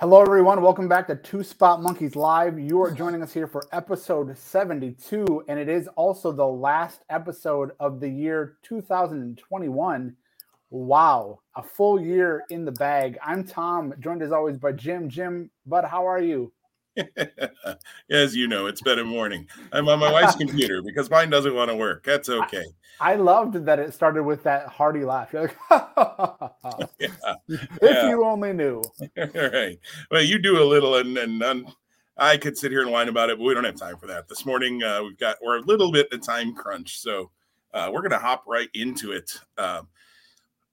Hello, everyone. Welcome back to Two Spot Monkeys Live. You are joining us here for episode 72, and it is also the last episode of the year 2021. Wow, a full year in the bag. I'm Tom, joined as always by Jim. Jim, bud, how are you? As you know, it's been a morning. I'm on my wife's computer because mine doesn't want to work. That's okay. I, I loved that it started with that hearty laugh. You're like, yeah. if yeah. you only knew. All right. Well, you do a little, and and I could sit here and whine about it, but we don't have time for that. This morning, uh, we've got we're a little bit in time crunch, so uh, we're going to hop right into it. Uh,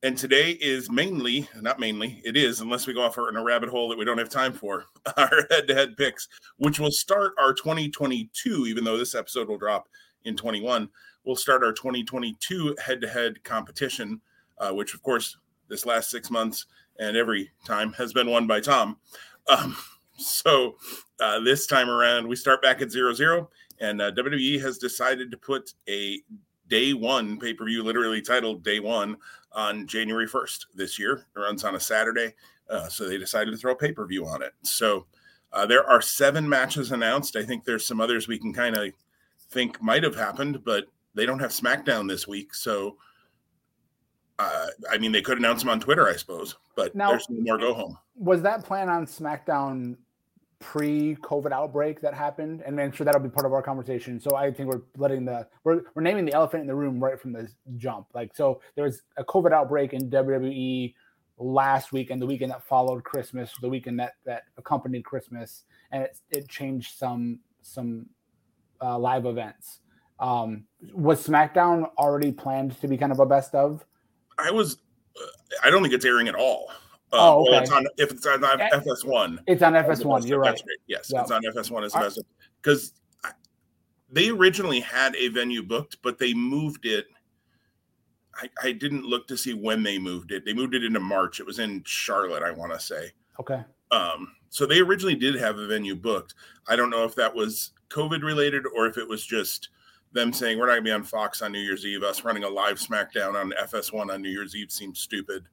and today is mainly, not mainly, it is, unless we go off in a rabbit hole that we don't have time for, our head to head picks, which will start our 2022, even though this episode will drop in 21. We'll start our 2022 head to head competition, uh, which, of course, this last six months and every time has been won by Tom. Um, so uh, this time around, we start back at zero zero, and uh, WWE has decided to put a day one pay per view, literally titled Day One, on January 1st this year. It runs on a Saturday. Uh, so they decided to throw a pay per view on it. So uh, there are seven matches announced. I think there's some others we can kind of think might have happened, but they don't have SmackDown this week. So, uh, I mean, they could announce them on Twitter, I suppose, but now, there's no more go home. Was that plan on SmackDown pre-COVID outbreak that happened, and I'm sure that'll be part of our conversation. So I think we're letting the we're we're naming the elephant in the room right from the jump. Like so, there was a COVID outbreak in WWE last week and the weekend that followed Christmas, the weekend that that accompanied Christmas, and it it changed some some uh, live events. Um, was SmackDown already planned to be kind of a best of? I was. Uh, I don't think it's airing at all. Uh, oh, okay. Well, it's on if it's on FS1. It's on FS1. You're right. Yes, yep. it's on FS1 as best because they originally had a venue booked, but they moved it. I, I, didn't look to see when they moved it. They moved it into March. It was in Charlotte, I want to say. Okay. Um, so they originally did have a venue booked. I don't know if that was COVID related or if it was just them saying we're not gonna be on Fox on New Year's Eve. Us running a live SmackDown on FS1 on New Year's Eve seems stupid.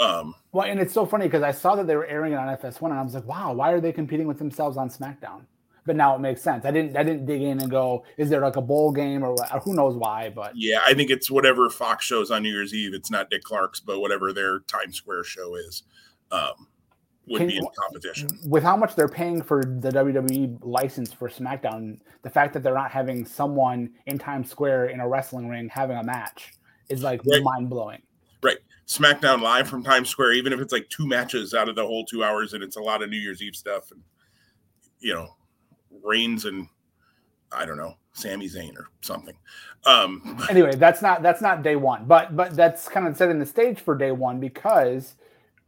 Um, well, and it's so funny because I saw that they were airing it on FS1, and I was like, "Wow, why are they competing with themselves on SmackDown?" But now it makes sense. I didn't, I didn't dig in and go, "Is there like a bowl game or who knows why?" But yeah, I think it's whatever Fox shows on New Year's Eve. It's not Dick Clark's, but whatever their Times Square show is, um, would Can, be in competition. With how much they're paying for the WWE license for SmackDown, the fact that they're not having someone in Times Square in a wrestling ring having a match is like right. mind blowing. SmackDown live from Times Square, even if it's like two matches out of the whole two hours, and it's a lot of New Year's Eve stuff, and you know, Reigns and I don't know, Sami Zayn or something. Um, anyway, that's not that's not day one, but but that's kind of setting the stage for day one because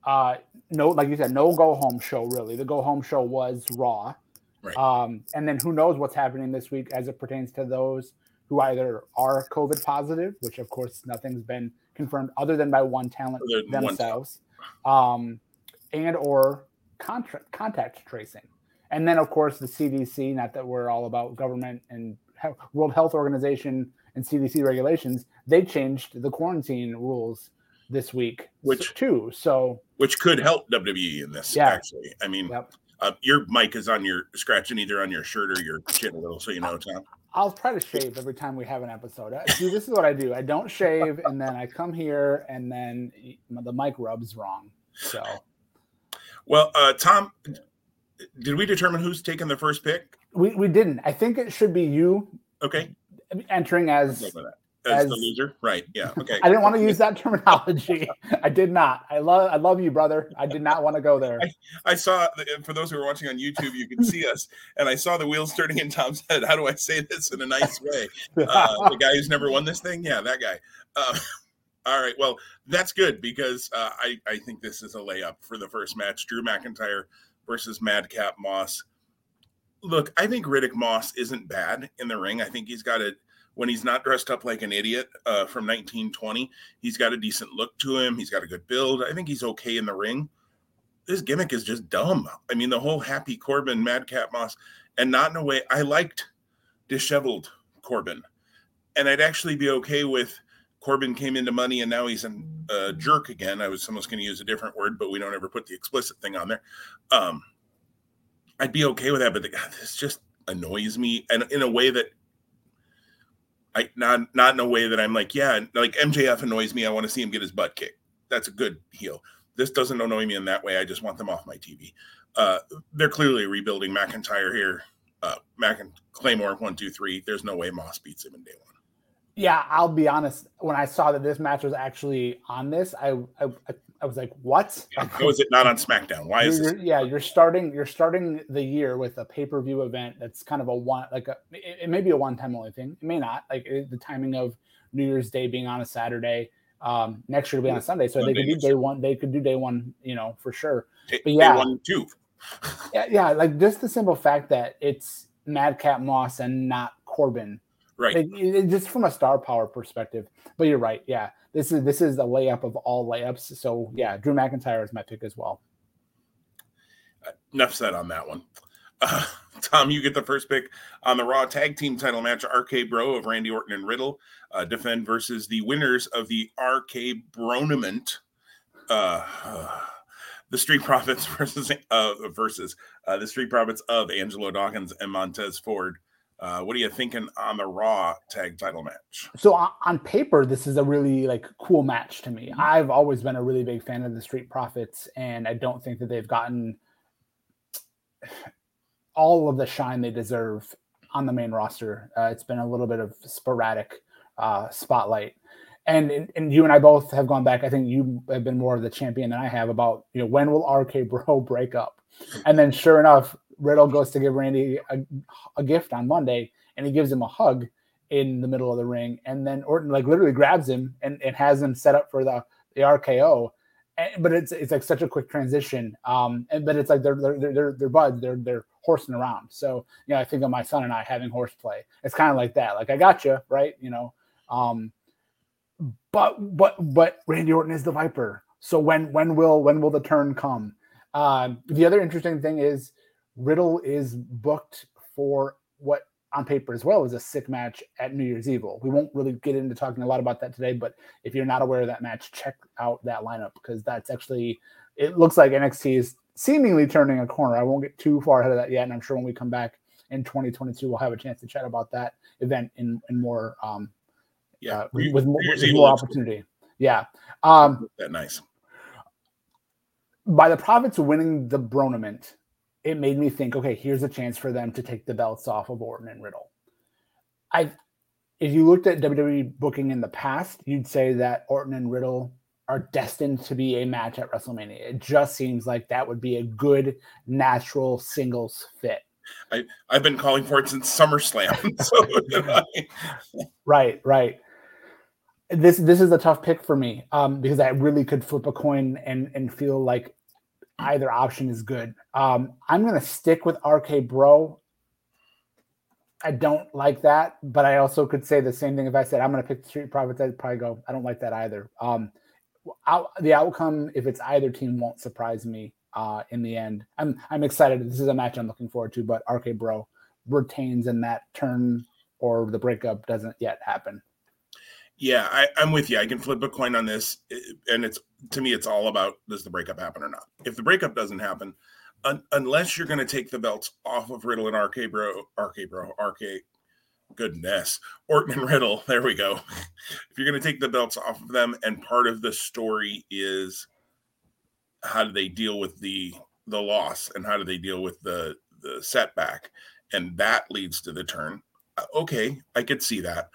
uh, no, like you said, no go home show really. The go home show was Raw, right. um, and then who knows what's happening this week as it pertains to those who either are COVID positive, which of course nothing's been confirmed other than by one talent themselves, um, and or contact contact tracing. And then, of course, the CDC. Not that we're all about government and World Health Organization and CDC regulations. They changed the quarantine rules this week, which too. So, which could help WWE in this. Yeah. Actually, I mean, yep. uh, your mic is on your scratching either on your shirt or your chin a little, so you know, Tom. I'll try to shave every time we have an episode. See, this is what I do. I don't shave, and then I come here, and then the mic rubs wrong. So, well, uh, Tom, did we determine who's taking the first pick? We we didn't. I think it should be you. Okay. Entering as as, as the loser, right? Yeah. Okay. I didn't want to use that terminology. I did not. I love. I love you, brother. I did not want to go there. I, I saw. For those who are watching on YouTube, you can see us, and I saw the wheels turning in Tom's head. How do I say this in a nice way? Uh, the guy who's never won this thing. Yeah, that guy. Uh, all right. Well, that's good because uh, I I think this is a layup for the first match: Drew McIntyre versus Madcap Moss. Look, I think Riddick Moss isn't bad in the ring. I think he's got a when he's not dressed up like an idiot uh, from 1920. He's got a decent look to him. He's got a good build. I think he's okay in the ring. This gimmick is just dumb. I mean, the whole Happy Corbin, Madcap Moss, and not in a way I liked disheveled Corbin, and I'd actually be okay with Corbin came into money and now he's a uh, jerk again. I was almost going to use a different word, but we don't ever put the explicit thing on there. Um, I'd be okay with that, but the, God, this just annoys me, and in a way that I not not in a way that I'm like, yeah, like MJF annoys me. I want to see him get his butt kicked. That's a good heel. This doesn't annoy me in that way. I just want them off my TV. Uh, they're clearly rebuilding McIntyre here. Uh, Mac and Claymore one two three. There's no way Moss beats him in day one. Yeah, I'll be honest. When I saw that this match was actually on this, I I, I was like, "What? Yeah, how is it not on SmackDown? Why is this?" Yeah, you're starting you're starting the year with a pay per view event that's kind of a one like a it, it may be a one time only thing. It may not like it, the timing of New Year's Day being on a Saturday. Um, next year to be on a Sunday, so Sunday they could do day one. They could do day one, you know, for sure. But yeah, day one too. yeah, yeah, like just the simple fact that it's Madcap Moss and not Corbin Right. It, it, just from a star power perspective. But you're right. Yeah. This is this is a layup of all layups. So yeah, Drew McIntyre is my pick as well. Uh, enough said on that one. Uh, Tom, you get the first pick on the Raw Tag Team Title match. RK Bro of Randy Orton and Riddle uh, defend versus the winners of the RK Bronament. Uh, the Street Profits versus uh, versus uh, the Street Profits of Angelo Dawkins and Montez Ford. Uh, what are you thinking on the Raw tag title match? So on paper, this is a really like cool match to me. Mm-hmm. I've always been a really big fan of the Street Profits, and I don't think that they've gotten all of the shine they deserve on the main roster. Uh, it's been a little bit of sporadic uh, spotlight. And, and you and I both have gone back. I think you have been more of the champion than I have about you know when will RK Bro break up, and then sure enough, Riddle goes to give Randy a, a, gift on Monday, and he gives him a hug in the middle of the ring, and then Orton like literally grabs him and, and has him set up for the the RKO. And, but it's it's like such a quick transition, um, and but it's like they're they're they're they're buds, they're they're horsing around. So you know, I think of my son and I having horseplay. It's kind of like that. Like I got you right, you know. Um, but but but Randy Orton is the Viper. So when when will when will the turn come? Um, the other interesting thing is Riddle is booked for what on paper as well is a sick match at New Year's Eve. We won't really get into talking a lot about that today, but if you're not aware of that match, check out that lineup because that's actually it looks like NXT is seemingly turning a corner. I won't get too far ahead of that yet, and I'm sure when we come back in 2022, we'll have a chance to chat about that event in in more um yeah uh, with, with, more, with more opportunity. Yeah, um, that nice. By the Profits winning the Bronament, it made me think, okay, here's a chance for them to take the belts off of Orton and Riddle. I, if you looked at WWE booking in the past, you'd say that Orton and Riddle are destined to be a match at WrestleMania. It just seems like that would be a good natural singles fit. I, I've been calling for it since SummerSlam. so, right, right. This this is a tough pick for me um, because I really could flip a coin and and feel like either option is good. Um, I'm going to stick with RK Bro. I don't like that, but I also could say the same thing if I said I'm going to pick the Street Profits. I'd probably go, I don't like that either. Um, out, the outcome, if it's either team, won't surprise me uh, in the end. I'm I'm excited. This is a match I'm looking forward to, but RK Bro retains in that turn or the breakup doesn't yet happen. Yeah, I, am with you. I can flip a coin on this, and it's to me, it's all about does the breakup happen or not. If the breakup doesn't happen, un, unless you're going to take the belts off of Riddle and RK Bro, RK Bro, RK, goodness, Orton and Riddle. There we go. if you're going to take the belts off of them, and part of the story is how do they deal with the the loss and how do they deal with the the setback, and that leads to the turn. Uh, okay, I could see that.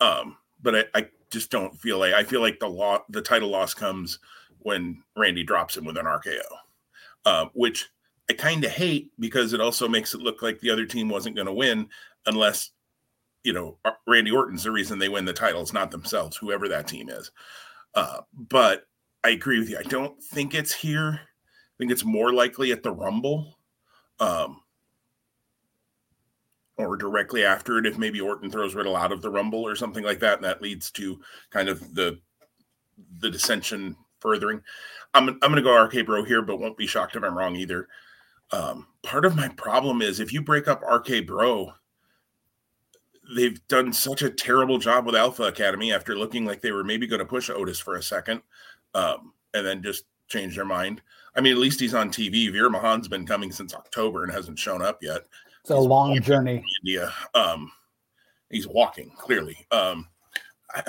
Um, but I, I just don't feel like I feel like the law the title loss comes when Randy drops him with an RKO, uh, which I kind of hate because it also makes it look like the other team wasn't going to win unless you know Randy Orton's the reason they win the titles, not themselves, whoever that team is. Uh, but I agree with you. I don't think it's here. I think it's more likely at the Rumble. Um, or directly after it if maybe Orton throws Riddle out of the Rumble or something like that, and that leads to kind of the the dissension furthering. I'm I'm going to go RK Bro here, but won't be shocked if I'm wrong either. Um, part of my problem is if you break up RK Bro, they've done such a terrible job with Alpha Academy after looking like they were maybe going to push Otis for a second, um, and then just change their mind. I mean, at least he's on TV. Veer Mahaan's been coming since October and hasn't shown up yet. It's a he's long journey. India. Um, he's walking clearly. Um, I,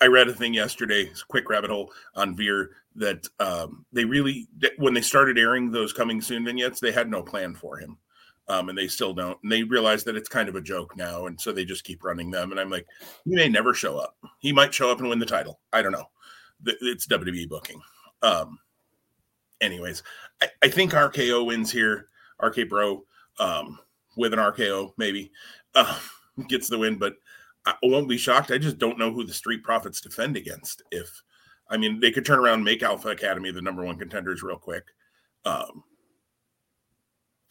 I read a thing yesterday, it's a quick rabbit hole on Veer that um, they really, when they started airing those coming soon vignettes, they had no plan for him. Um, and they still don't. And they realize that it's kind of a joke now. And so they just keep running them. And I'm like, he may never show up. He might show up and win the title. I don't know. It's WWE booking. Um, anyways, I, I think RKO wins here. RK Bro um, with an RKO, maybe uh, gets the win. But I won't be shocked. I just don't know who the Street Profits defend against. If I mean, they could turn around, make Alpha Academy the number one contenders real quick. Um,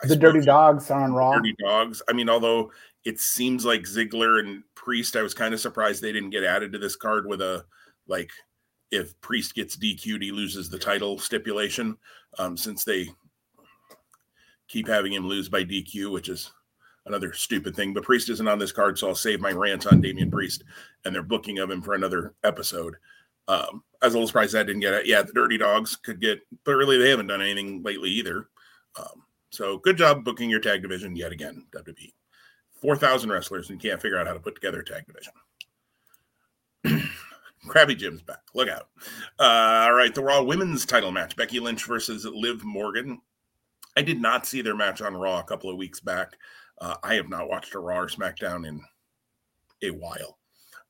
the Dirty Dogs are on Raw. Dirty Dogs. I mean, although it seems like Ziggler and Priest, I was kind of surprised they didn't get added to this card with a like if Priest gets DQ'd, he loses the title stipulation. Um, since they keep having him lose by DQ, which is another stupid thing. But Priest isn't on this card, so I'll save my rant on Damian Priest and their booking of him for another episode. Um, I was a little surprised that didn't get it. Yeah, the Dirty Dogs could get, but really they haven't done anything lately either. Um, so good job booking your tag division yet again, WWE. 4,000 wrestlers and can't figure out how to put together a tag division. Krabby Jim's back. Look out. Uh, all right. The Raw women's title match Becky Lynch versus Liv Morgan. I did not see their match on Raw a couple of weeks back. Uh, I have not watched a Raw or SmackDown in a while.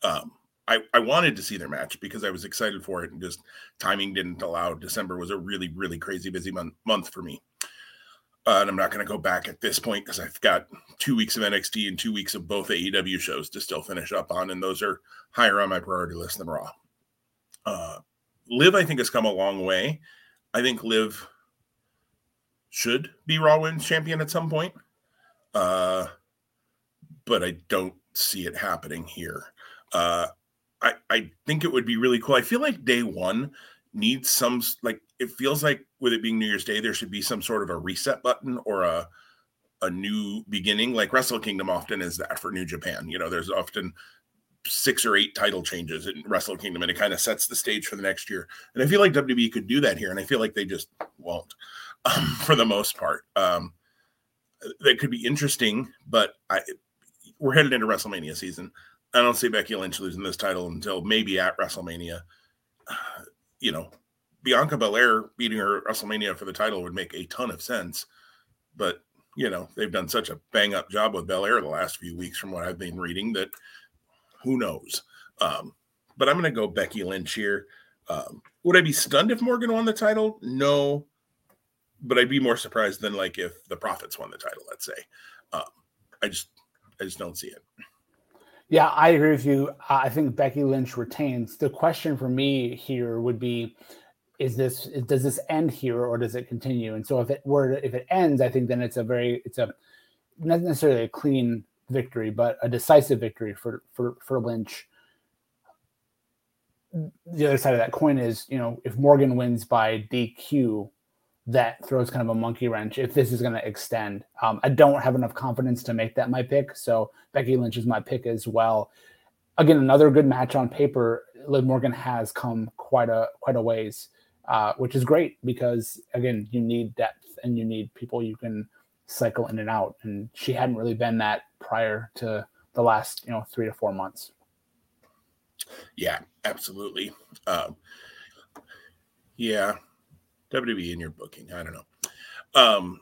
Um, I, I wanted to see their match because I was excited for it, and just timing didn't allow. December was a really, really crazy busy month, month for me. Uh, and I'm not going to go back at this point because I've got two weeks of NXT and two weeks of both AEW shows to still finish up on, and those are higher on my priority list than Raw. Uh, Liv, I think, has come a long way. I think Liv should be Raw Women's Champion at some point. Uh, but I don't see it happening here. Uh, I, I think it would be really cool. I feel like day one needs some like it feels like with it being New Year's Day, there should be some sort of a reset button or a a new beginning. Like Wrestle Kingdom often is that for New Japan. You know, there's often six or eight title changes in Wrestle Kingdom, and it kind of sets the stage for the next year. And I feel like WWE could do that here, and I feel like they just won't um, for the most part. Um, that could be interesting, but I we're headed into WrestleMania season. I don't see Becky Lynch losing this title until maybe at WrestleMania. You know, Bianca Belair beating her WrestleMania for the title would make a ton of sense, but you know they've done such a bang up job with Belair the last few weeks, from what I've been reading, that who knows. Um, but I'm going to go Becky Lynch here. Um, would I be stunned if Morgan won the title? No, but I'd be more surprised than like if the Profits won the title. Let's say, um, I just I just don't see it. Yeah, I agree with you. I think Becky Lynch retains. The question for me here would be: Is this does this end here or does it continue? And so if it were if it ends, I think then it's a very it's a not necessarily a clean victory, but a decisive victory for for for Lynch. The other side of that coin is, you know, if Morgan wins by DQ, that throws kind of a monkey wrench if this is going to extend. Um, I don't have enough confidence to make that my pick, so Becky Lynch is my pick as well. Again, another good match on paper. Liv Morgan has come quite a quite a ways, uh, which is great because again, you need depth and you need people you can cycle in and out, and she hadn't really been that prior to the last you know three to four months. Yeah, absolutely. Um, yeah, WWE in your booking. I don't know. Um,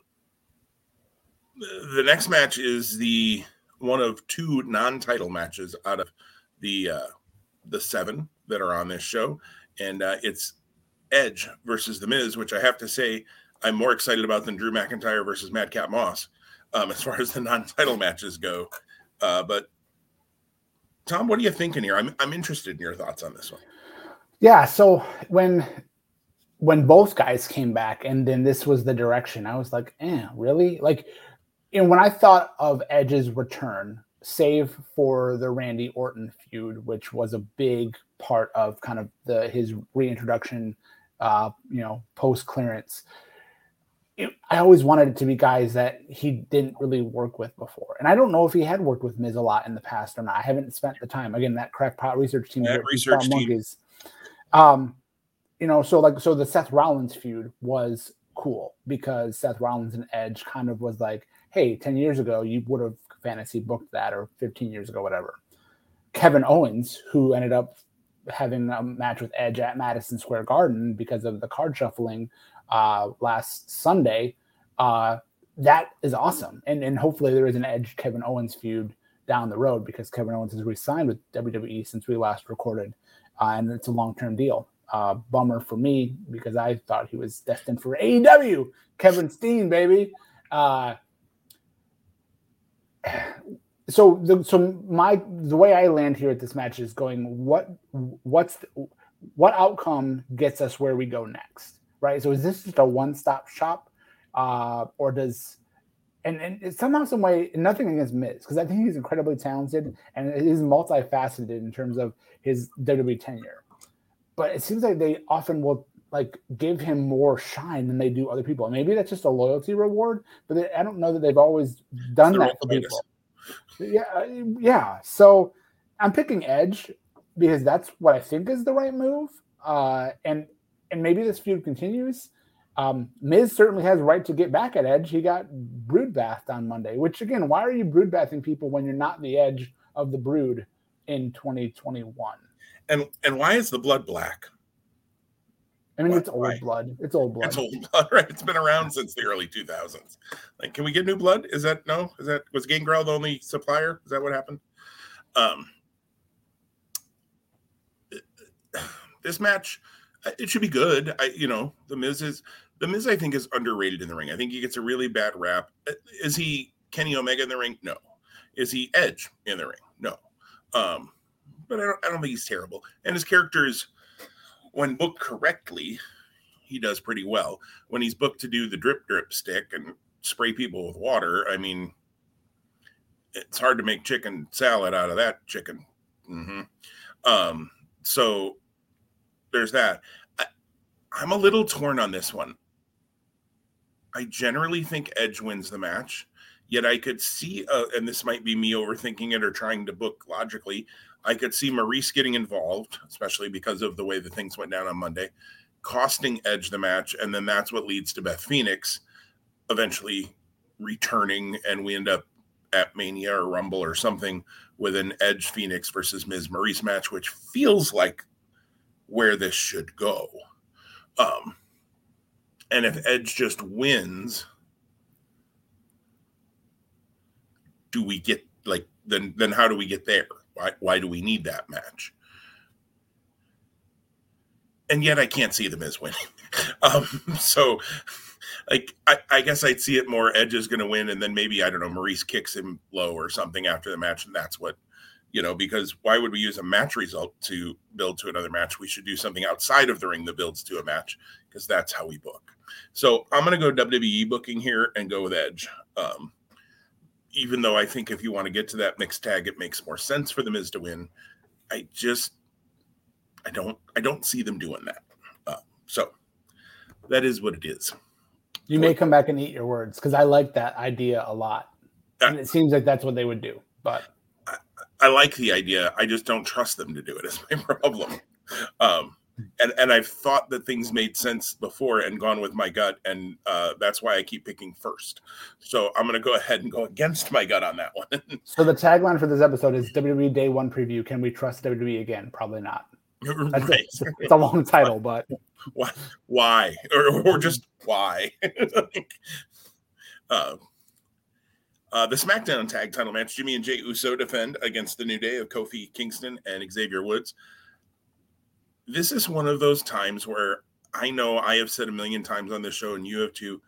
the next match is the one of two non-title matches out of the uh, the seven that are on this show, and uh, it's Edge versus The Miz, which I have to say I'm more excited about than Drew McIntyre versus Madcap Moss um, as far as the non-title matches go. Uh, but Tom, what are you thinking here? I'm I'm interested in your thoughts on this one. Yeah, so when when both guys came back and then this was the direction, I was like, eh, really? Like, you know, when I thought of Edge's return, save for the Randy Orton feud, which was a big part of kind of the his reintroduction, uh, you know, post clearance. it, I always wanted it to be guys that he didn't really work with before. And I don't know if he had worked with Miz a lot in the past or not. I haven't spent the time. Again, that crackpot research team, that research team. Monkeys. Um, you know, so like, so the Seth Rollins feud was cool because Seth Rollins and Edge kind of was like, hey, 10 years ago, you would have fantasy booked that, or 15 years ago, whatever. Kevin Owens, who ended up having a match with Edge at Madison Square Garden because of the card shuffling uh, last Sunday. Uh, that is awesome, and and hopefully there is an Edge Kevin Owens feud down the road because Kevin Owens has re-signed with WWE since we last recorded, uh, and it's a long-term deal. Uh, bummer for me because I thought he was destined for AEW. Kevin Steen, baby. Uh, so the so my the way I land here at this match is going what what's the, what outcome gets us where we go next, right? So is this just a one stop shop, uh, or does and and somehow some way nothing against Miz because I think he's incredibly talented and he's multifaceted in terms of his WWE tenure, but it seems like they often will like give him more shine than they do other people. maybe that's just a loyalty reward, but they, I don't know that they've always done that for people. Yeah, uh, yeah. So I'm picking Edge because that's what I think is the right move. Uh, and and maybe this feud continues. Um, Miz certainly has right to get back at Edge. He got brood bathed on Monday, which again, why are you brood bathing people when you're not the edge of the brood in 2021? And and why is the blood black? I mean, it's old blood. It's old blood. It's old blood, right? It's been around since the early 2000s. Like, can we get new blood? Is that no? Is that was Gangrel the only supplier? Is that what happened? Um, this match, uh, it should be good. I, you know, the Miz is the Miz. I think is underrated in the ring. I think he gets a really bad rap. Uh, is he Kenny Omega in the ring? No. Is he Edge in the ring? No. Um, but I don't, I don't think he's terrible. And his character is when booked correctly, he does pretty well. When he's booked to do the drip drip stick and spray people with water, I mean, it's hard to make chicken salad out of that chicken. Mm-hmm. Um, so there's that. I, I'm a little torn on this one. I generally think Edge wins the match, yet I could see, uh, and this might be me overthinking it or trying to book logically. I could see Maryse getting involved, especially because of the way the things went down on Monday, costing Edge the match, and then that's what leads to Beth Phoenix eventually returning, and we end up at Mania or Rumble or something with an Edge Phoenix versus Miz Maryse match, which feels like where this should go. Um, and if Edge just wins, do we get like then then how do we get there? Why, why do we need that match? And yet I can't see the Miz winning. um, so, like, I, I, guess I'd see it more Edge is going to win, and then maybe, I don't know, Maryse kicks him low or something after the match, and that's what, you know, because why would we use a match result to build to another match? We should do something outside of the ring that builds to a match because that's how we book. So I'm going to go WWE booking here and go with Edge. Um, even though I think if you want to get to that mixed tag, it makes more sense for the Miz to win. I just, I don't, I don't see them doing that. Uh, so that is what it is. You may come back and eat your words because I like that idea a lot, and it seems like that's what they would do. But I, I like the idea. I just don't trust them to do it. Is my problem. Um, and and I've thought that things made sense before and gone with my gut, and uh, that's why I keep picking first. So I'm going to go ahead and go against my gut on that one. so the tagline for this episode is WWE Day One Preview. Can we trust WWE again? Probably not. That's right. a, it's a long title, but why? Why? Or, or just why? uh, uh, the SmackDown Tag Title match: Jimmy and Jey Uso defend against the New Day of Kofi Kingston and Xavier Woods this is one of those times where I know I have said a million times on this show, and you have too.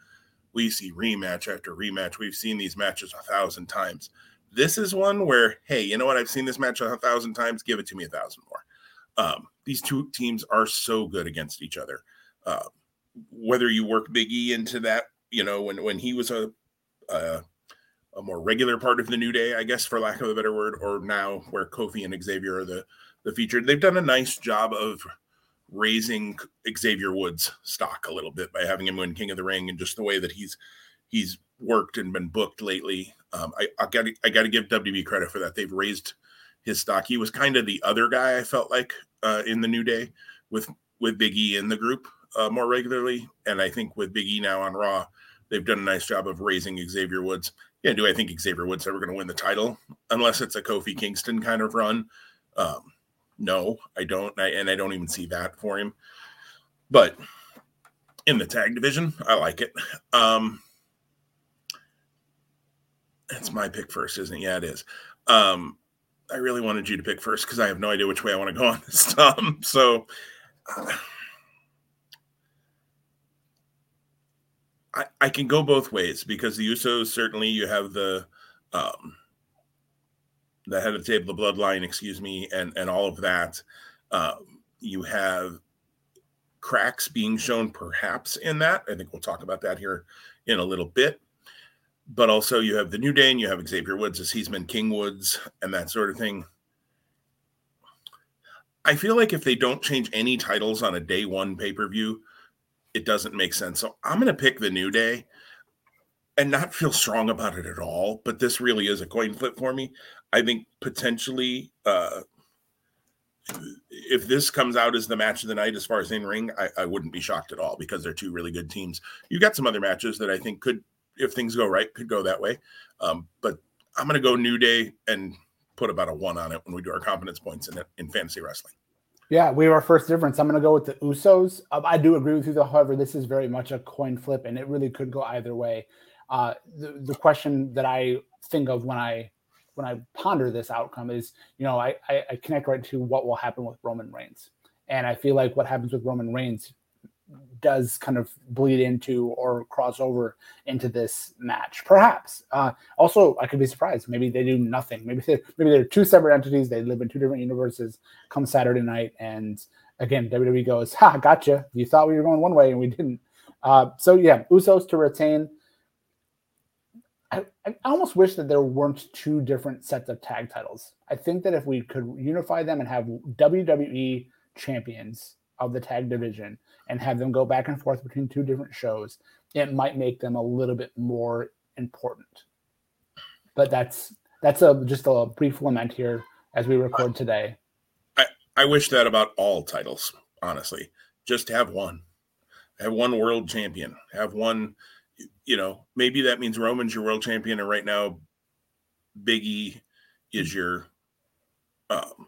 We see rematch after rematch. We've seen these matches a thousand times. This is one where, hey, you know what? I've seen this match a thousand times. Give it to me a thousand more. Um, these two teams are so good against each other. Uh, whether you work Big E into that, you know, when when he was a, a a more regular part of the New Day, I guess, for lack of a better word, or now where Kofi and Xavier are the the featured. They've done a nice job of raising Xavier Woods stock a little bit by having him win King of the Ring and just the way that he's he's worked and been booked lately. Um, I, I got I got to give WB credit for that. They've raised his stock. He was kind of the other guy I felt like uh, in the New Day with with Big E in the group uh, more regularly, and I think with Big E now on Raw, they've done a nice job of raising Xavier Woods. Yeah, do I think Xavier Woods ever going to win the title unless it's a Kofi Kingston kind of run? Um, no, I don't, I, and I don't even see that for him. But in the tag division, I like it. Um, it's my pick first, isn't it? Yeah, it is. Um, I really wanted you to pick first because I have no idea which way I want to go on this, Tom. So. Uh, I, can go both ways because the Usos certainly you have the um, the head of the table, the bloodline, excuse me, and and all of that. Um, you have cracks being shown perhaps in that. I think we'll talk about that here in a little bit. But also you have the New Day and you have Xavier Woods as he's been King Woods and that sort of thing. I feel like if they don't change any titles on a day one pay per view, it doesn't make sense. So I'm going to pick the New Day and not feel strong about it at all. But this really is a coin flip for me. I think potentially, uh, if this comes out as the match of the night as far as in ring, I, I, wouldn't be shocked at all because they're two really good teams. You got some other matches that I think could, if things go right, could go that way. Um, but I'm going to go New Day and put about a one on it when we do our confidence points in in fantasy wrestling. Yeah, we have our first difference. I'm going to go with the Usos. Um, I do agree with you, though. However, this is very much a coin flip, and it really could go either way. Uh, the, the question that I think of when I when I ponder this outcome is, you know, I, I, I connect right to what will happen with Roman Reigns, and I feel like what happens with Roman Reigns does kind of bleed into or cross over into this match. Perhaps. Uh, also, I could be surprised. Maybe they do nothing. Maybe they, maybe they're two separate entities. They live in two different universes. Come Saturday night, and again, WWE goes, "Ha, gotcha. You thought we were going one way, and we didn't." Uh, so yeah, Usos to retain. I, I almost wish that there weren't two different sets of tag titles. I think that if we could unify them and have WWE champions of the tag division and have them go back and forth between two different shows, it might make them a little bit more important. But that's that's a just a brief lament here as we record today. I, I wish that about all titles, honestly. Just have one. Have one world champion. Have one, you know, maybe that means Roman's your world champion, and right now Biggie is your um,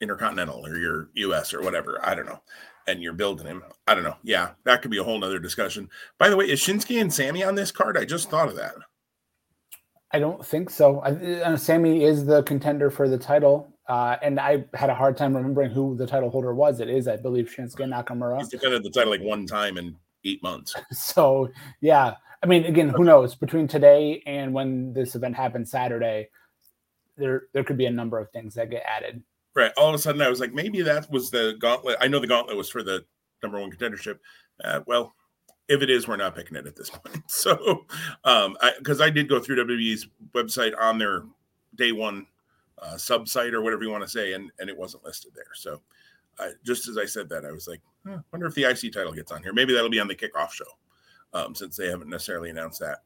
intercontinental or your US or whatever. I don't know and you're building him. I don't know. Yeah, that could be a whole nother discussion. By the way, is Shinsuke and Sami on this card? I just thought of that. I don't think so. I, uh, Sami is the contender for the title, uh, and I had a hard time remembering who the title holder was. It is, I believe, Shinsuke Nakamura. He's defended the title like one time in eight months. so yeah, I mean, again, who knows? Between today and when this event happens Saturday, there there could be a number of things that get added. Right. All of a sudden, I was like, maybe that was the gauntlet. I know the gauntlet was for the number one contendership. Uh, well, if it is, we're not picking it at this point. So, um, because I, I, did go through WWE's website on their day one uh, sub site or whatever you want to say, and and it wasn't listed there. So, just as I said that, I was like, huh, wonder if the IC title gets on here. Maybe that'll be on the kickoff show, um, since they haven't necessarily announced that.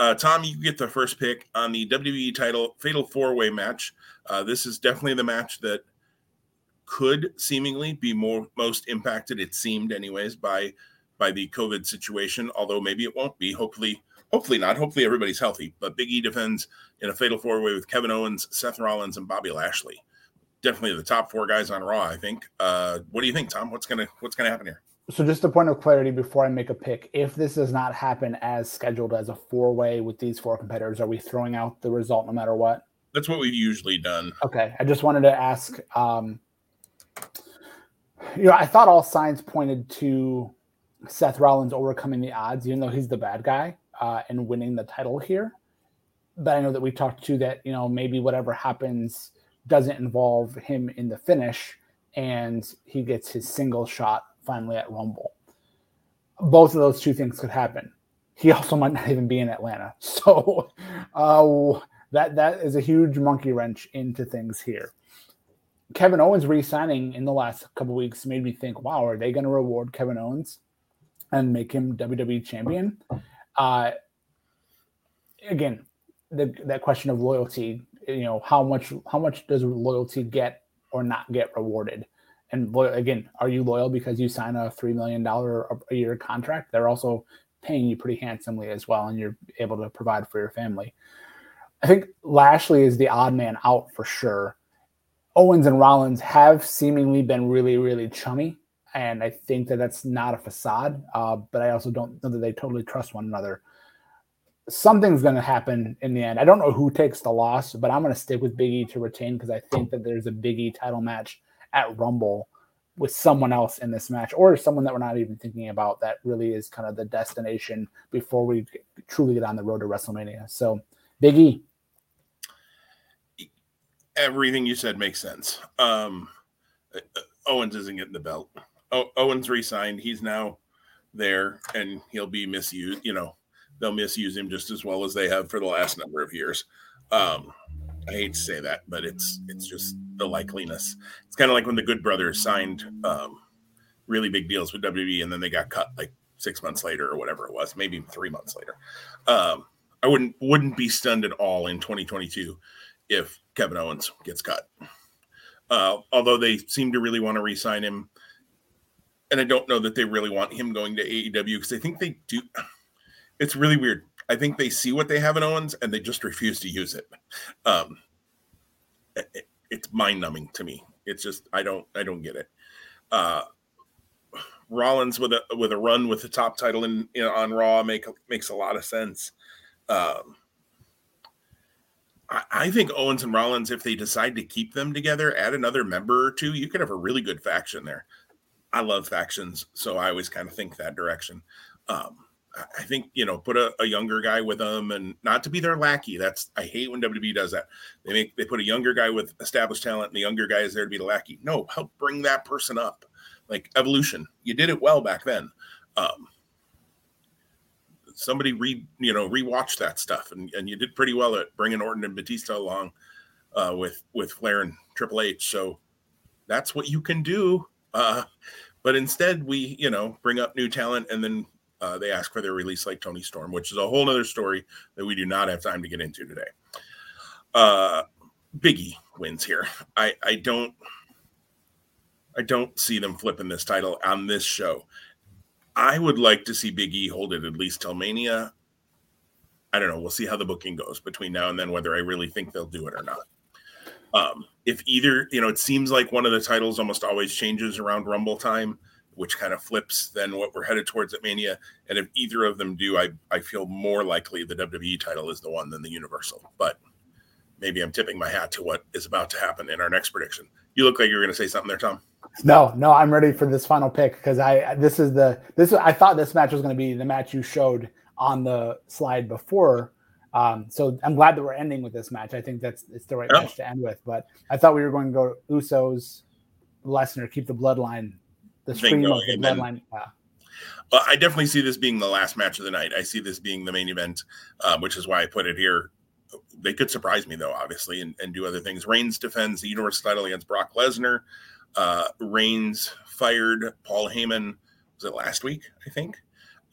Uh, Tom, you get the first pick on the WWE title Fatal Four Way match. Uh, this is definitely the match that could seemingly be more most impacted. It seemed, anyways, by by the COVID situation. Although maybe it won't be. Hopefully, hopefully not. Hopefully everybody's healthy. But Big E defends in a Fatal Four Way with Kevin Owens, Seth Rollins, and Bobby Lashley. Definitely the top four guys on Raw. I think. Uh, what do you think, Tom? What's gonna What's gonna happen here? So, just a point of clarity before I make a pick, if this does not happen as scheduled as a four way with these four competitors, are we throwing out the result no matter what? That's what we've usually done. Okay. I just wanted to ask um, you know, I thought all signs pointed to Seth Rollins overcoming the odds, even though he's the bad guy, uh, and winning the title here. But I know that we talked to that, you know, maybe whatever happens doesn't involve him in the finish and he gets his single shot finally at Rumble. Both of those two things could happen. He also might not even be in Atlanta. So uh, that that is a huge monkey wrench into things here. Kevin Owens re-signing in the last couple weeks made me think, wow, are they going to reward Kevin Owens and make him WWE champion? Uh, again, the, that question of loyalty, you know, how much how much does loyalty get or not get rewarded? And again, are you loyal because you sign a three million dollar a year contract? They're also paying you pretty handsomely as well, and you're able to provide for your family. I think Lashley is the odd man out for sure. Owens and Rollins have seemingly been really, really chummy, and I think that that's not a facade. Uh, but I also don't know that they totally trust one another. Something's going to happen in the end. I don't know who takes the loss, but I'm going to stick with Big E to retain because I think that there's a Big E title match at Rumble with someone else in this match or someone that we're not even thinking about that really is kind of the destination before we truly get on the road to WrestleMania. So, Big E. Everything you said makes sense. Um, Owens isn't getting the belt. O- Owens resigned. He's now there and he'll be misused. You know, they'll misuse him just as well as they have for the last number of years. Um, I hate to say that, but it's it's just the likeliness. It's kind of like when the Good Brothers signed um, really big deals with WWE, and then they got cut like six months later or whatever it was, maybe three months later. Um, I wouldn't wouldn't be stunned at all in 2022 if Kevin Owens gets cut. Uh, although they seem to really want to re-sign him, and I don't know that they really want him going to AEW because I think they do. It's really weird. I think they see what they have in Owens and they just refuse to use it. Um, it it's mind numbing to me. It's just I don't I don't get it. Uh, Rollins with a with a run with the top title in, in on Raw make makes a lot of sense. Um, I, I think Owens and Rollins, if they decide to keep them together, add another member or two, you could have a really good faction there. I love factions, so I always kind of think that direction. Um, I think you know, put a, a, younger guy with them, and not to be their lackey. That's I hate when WWE does that. They make they put a younger guy with established talent, and the younger guy is there to be the lackey. No, help bring that person up. Like evolution, you did it well back then. Um, somebody read you know rewatch that stuff, and, and you did pretty well at bringing Orton and Batista along uh, with with Flair and Triple H. So that's what you can do. Uh, but instead, we you know bring up new talent and then uh, they ask for their release like Toni Storm, which is a whole other story that we do not have time to get into today. Uh, Biggie wins here. I, I don't I don't see them flipping this title on this show. I would like to see Big E hold it at least till Mania. I don't know. We'll see how the booking goes between now and then, whether I really think they'll do it or not. Um, if either, you know, it seems like one of the titles almost always changes around Rumble time which kind of flips then what we're headed towards at Mania. And if either of them do, I, I feel more likely the WWE title is the one than the Universal. But maybe I'm tipping my hat to what is about to happen in our next prediction. You look like you're going to say something there, Tom. No, no, I'm ready for this final pick because I this is the this I thought this match was going to be the match you showed on the slide before. Um, so I'm glad that we're ending with this match. I think that's it's the right oh. match to end with. But I thought we were going to go Usos, Lesnar, keep the bloodline the of the bloodline. yeah. Well, I definitely see this being the last match of the night. I see this being the main event, uh, which is why I put it here. They could surprise me though, obviously, and, and do other things. Reigns defends the Universal title against Brock Lesnar. Uh, Reigns fired Paul Heyman. Was it last week? I think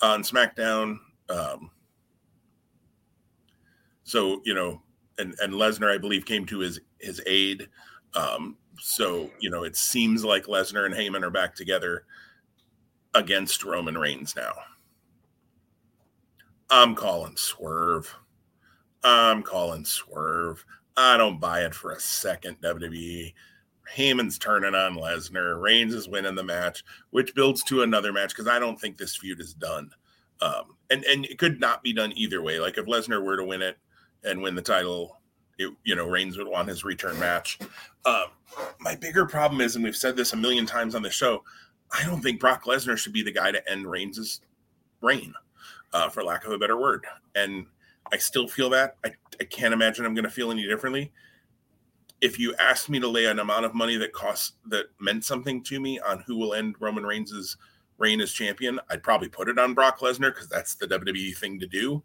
on SmackDown. Um, so you know, and and Lesnar, I believe, came to his his aid. Um, so, you know, it seems like Lesnar and Heyman are back together against Roman Reigns now. I'm calling swerve. I'm calling swerve. I don't buy it for a second, WWE. Heyman's turning on Lesnar. Reigns is winning the match, which builds to another match because I don't think this feud is done. Um, and and it could not be done either way. Like if Lesnar were to win it and win the title, it, you know, Reigns would want his return match. Um, my bigger problem is, and we've said this a million times on the show, I don't think Brock Lesnar should be the guy to end Reigns' reign, uh, for lack of a better word. And I still feel that. I, I can't imagine I'm going to feel any differently. If you asked me to lay an amount of money that costs that meant something to me on who will end Roman Reigns' reign as champion, I'd probably put it on Brock Lesnar because that's the WWE thing to do.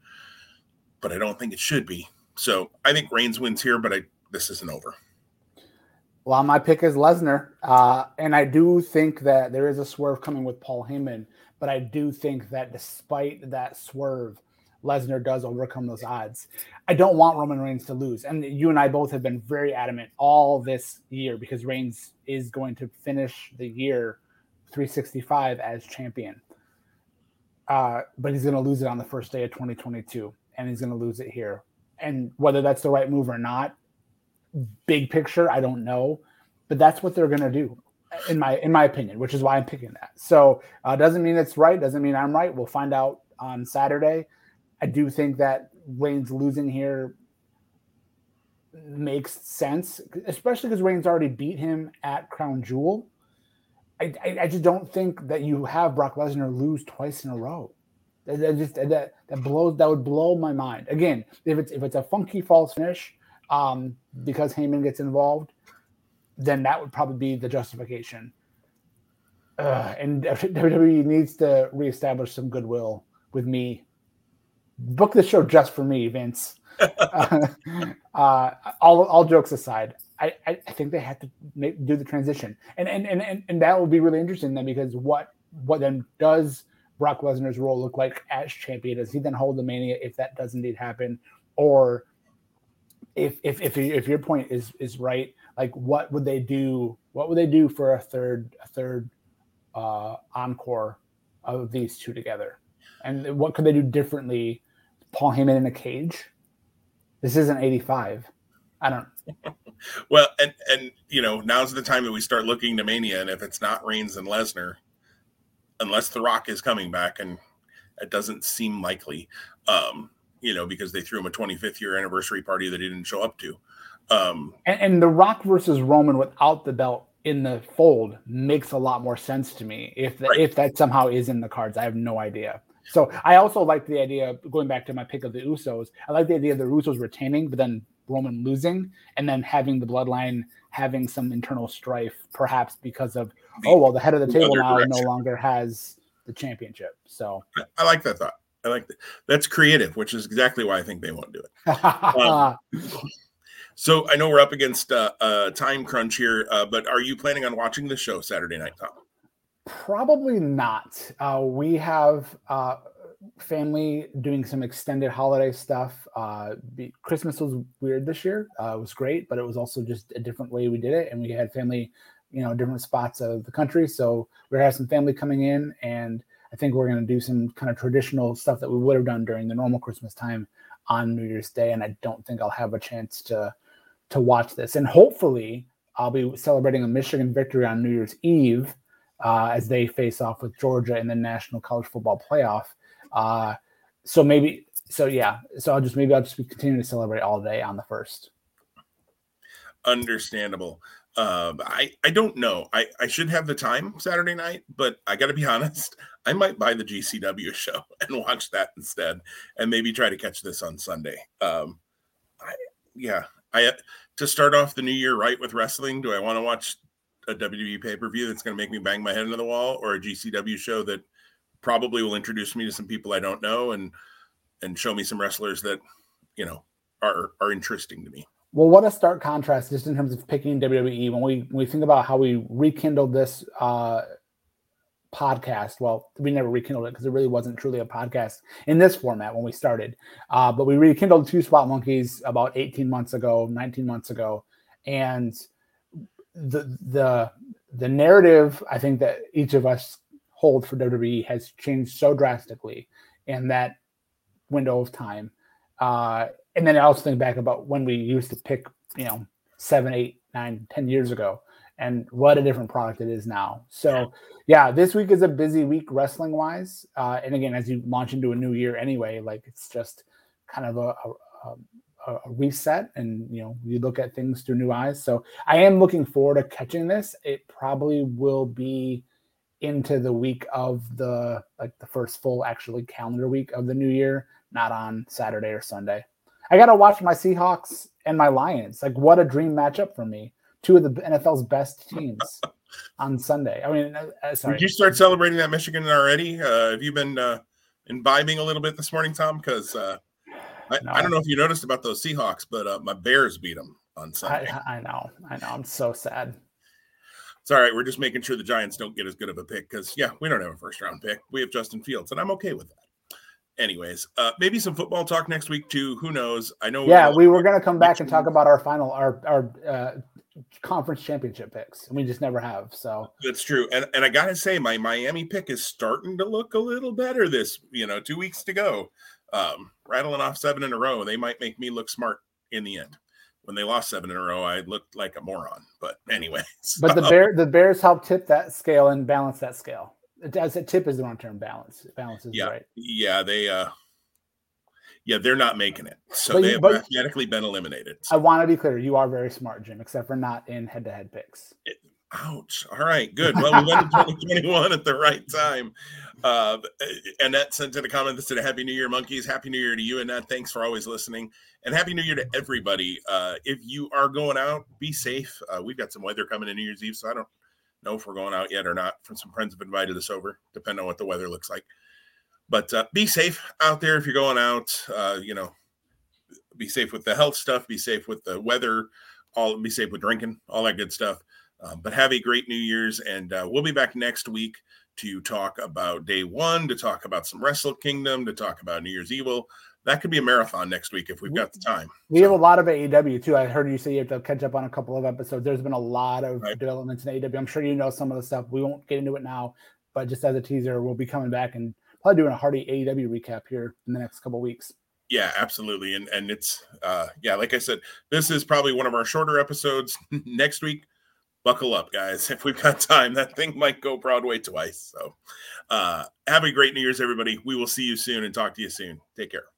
But I don't think it should be. So I think Reigns wins here, but I this isn't over. Well, my pick is Lesnar, uh, and I do think that there is a swerve coming with Paul Heyman, but I do think that despite that swerve, Lesnar does overcome those odds. I don't want Roman Reigns to lose, and you and I both have been very adamant all this year because Reigns is going to finish the year 365 as champion. Uh, but he's going to lose it on the first day of 2022, and he's going to lose it here. And whether that's the right move or not, big picture, I don't know, but that's what they're going to do, in my in my opinion, which is why I'm picking that. So uh, doesn't mean it's right, doesn't mean I'm right. We'll find out on Saturday. I do think that Reigns losing here makes sense, especially because Reigns already beat him at Crown Jewel. I, I, I, just don't think that you have Brock Lesnar lose twice in a row. That, that just that that blows that would blow my mind. Again, if it's if it's a funky false finish, um, because Heyman gets involved, then that would probably be the justification. Uh, and WWE needs to reestablish some goodwill with me. Book the show just for me, Vince. uh, all all jokes aside, I, I think they have to make, do the transition, and, and and and and that will be really interesting then because what what then does Brock Lesnar's role look like as champion? Does he then hold the Mania if that does indeed happen, or if if if if your point is is right, like what would they do? What would they do for a third a third uh, encore of these two together? And what could they do differently? Paul Heyman in a cage. This isn't eighty five. I don't. well, and and you know now's the time that we start looking to Mania, and if it's not Reigns and Lesnar, unless The Rock is coming back, and it doesn't seem likely. Um, you know, because they threw him a 25th year anniversary party that he didn't show up to. Um, and, and The Rock versus Roman without the belt in the fold makes a lot more sense to me. If the, right. if that somehow is in the cards, I have no idea. So I also like the idea going back to my pick of the Usos. I like the idea of the Usos retaining, but then Roman losing, and then having the bloodline having some internal strife, perhaps because of oh well, the head of the table now direction. no longer has the championship. So I like that thought. I like that. That's creative, which is exactly why I think they won't do it. um, so I know we're up against uh, uh, time crunch here, uh, but are you planning on watching the show Saturday night, Tom? Probably not. Uh, we have uh, family doing some extended holiday stuff. Uh, be, Christmas was weird this year. it was great, but it was also just a different way we did it, and we had family, you know, different spots of the country. So we're have some family coming in and I think we're going to do some kind of traditional stuff that we would have done during the normal Christmas time on New Year's Day, and I don't think I'll have a chance to to watch this. And hopefully, I'll be celebrating a Michigan victory on New Year's Eve uh, as they face off with Georgia in the National College Football Playoff. Uh, so maybe, so yeah, so I'll just maybe I'll just be continuing to celebrate all day on the first. Understandable. Uh, I I don't know. I I should have the time Saturday night, but I got to be honest. I might buy the GCW show and watch that instead, and maybe try to catch this on Sunday. Um, I, yeah, I to start off the new year right with wrestling. Do I want to watch a WWE pay per view that's going to make me bang my head into the wall, or a GCW show that probably will introduce me to some people I don't know and and show me some wrestlers that you know are are interesting to me? Well, what a stark contrast just in terms of picking WWE. When we when we think about how we rekindled this uh, podcast, well, we never rekindled it because it really wasn't truly a podcast in this format when we started. Uh, but we rekindled Two Spot Monkeys about 18 months ago, 19 months ago, and the the the narrative I think that each of us hold for WWE has changed so drastically in that window of time. Uh, and then I also think back about when we used to pick, you know, seven, eight, nine, ten years ago, and what a different product it is now. So, yeah, this week is a busy week wrestling wise. Uh, and again, as you launch into a new year anyway, like it's just kind of a, a, a reset, and you know, you look at things through new eyes. So, I am looking forward to catching this. It probably will be into the week of the like the first full actually calendar week of the new year, not on Saturday or Sunday. I got to watch my Seahawks and my Lions. Like, what a dream matchup for me. Two of the NFL's best teams on Sunday. I mean, uh, uh, sorry. Did you start celebrating that Michigan already? Uh, have you been uh, imbibing a little bit this morning, Tom? Because uh, I, no. I, don't know if you noticed about those Seahawks, but uh, my Bears beat them. on Sunday. I, I know, I know. I'm so sad. It's all right. We're just making sure the Giants don't get as good of a pick because yeah, we don't have a first round pick. We have Justin Fields, and I'm okay with that. Anyways, uh, maybe some football talk next week too. Who knows? I know. Yeah, we were gonna come back and talk about our final, our our uh, conference championship picks, and we just never have. So that's true. And and I gotta say, my Miami pick is starting to look a little better. This, you know, two weeks to go, um, rattling off seven in a row. They might make me look smart in the end. When they lost seven in a row, I looked like a moron. But anyway, but the bear the Bears helped tip that scale and balance that scale. As a tip is the wrong term. Balance. Balance is yeah. right. Yeah, they uh yeah, they're not making it. So but, they have mathematically been eliminated. So. I want to be clear. You are very smart, Jim, except for not in head to head picks. It, ouch. All right, good. Well, we went to 2021 at the right time. Uh, Annette sent in a comment that said, Happy New Year, monkeys. Happy New Year to you, Annette. Thanks for always listening. And Happy New Year to everybody. Uh, if you are going out, be safe. Uh, we've got some weather coming in New Year's Eve, so I don't know if we're going out yet or not. From some friends have invited us over, depending on what the weather looks like. But uh, be safe out there if you're going out. Uh, you know, be safe with the health stuff. Be safe with the weather. All be safe with drinking. All that good stuff. Um, but have a great New Year's, and uh, we'll be back next week to talk about day one, to talk about some Wrestle Kingdom, to talk about New Year's Evil. That could be a marathon next week if we've got the time. We so. have a lot of AEW too. I heard you say you have to catch up on a couple of episodes. There's been a lot of right. developments in AEW. I'm sure you know some of the stuff. We won't get into it now, but just as a teaser, we'll be coming back and probably doing a hearty AEW recap here in the next couple weeks. Yeah, absolutely. And and it's uh yeah, like I said, this is probably one of our shorter episodes. next week, buckle up, guys. If we've got time, that thing might go Broadway twice. So uh have a great New Year's, everybody. We will see you soon and talk to you soon. Take care.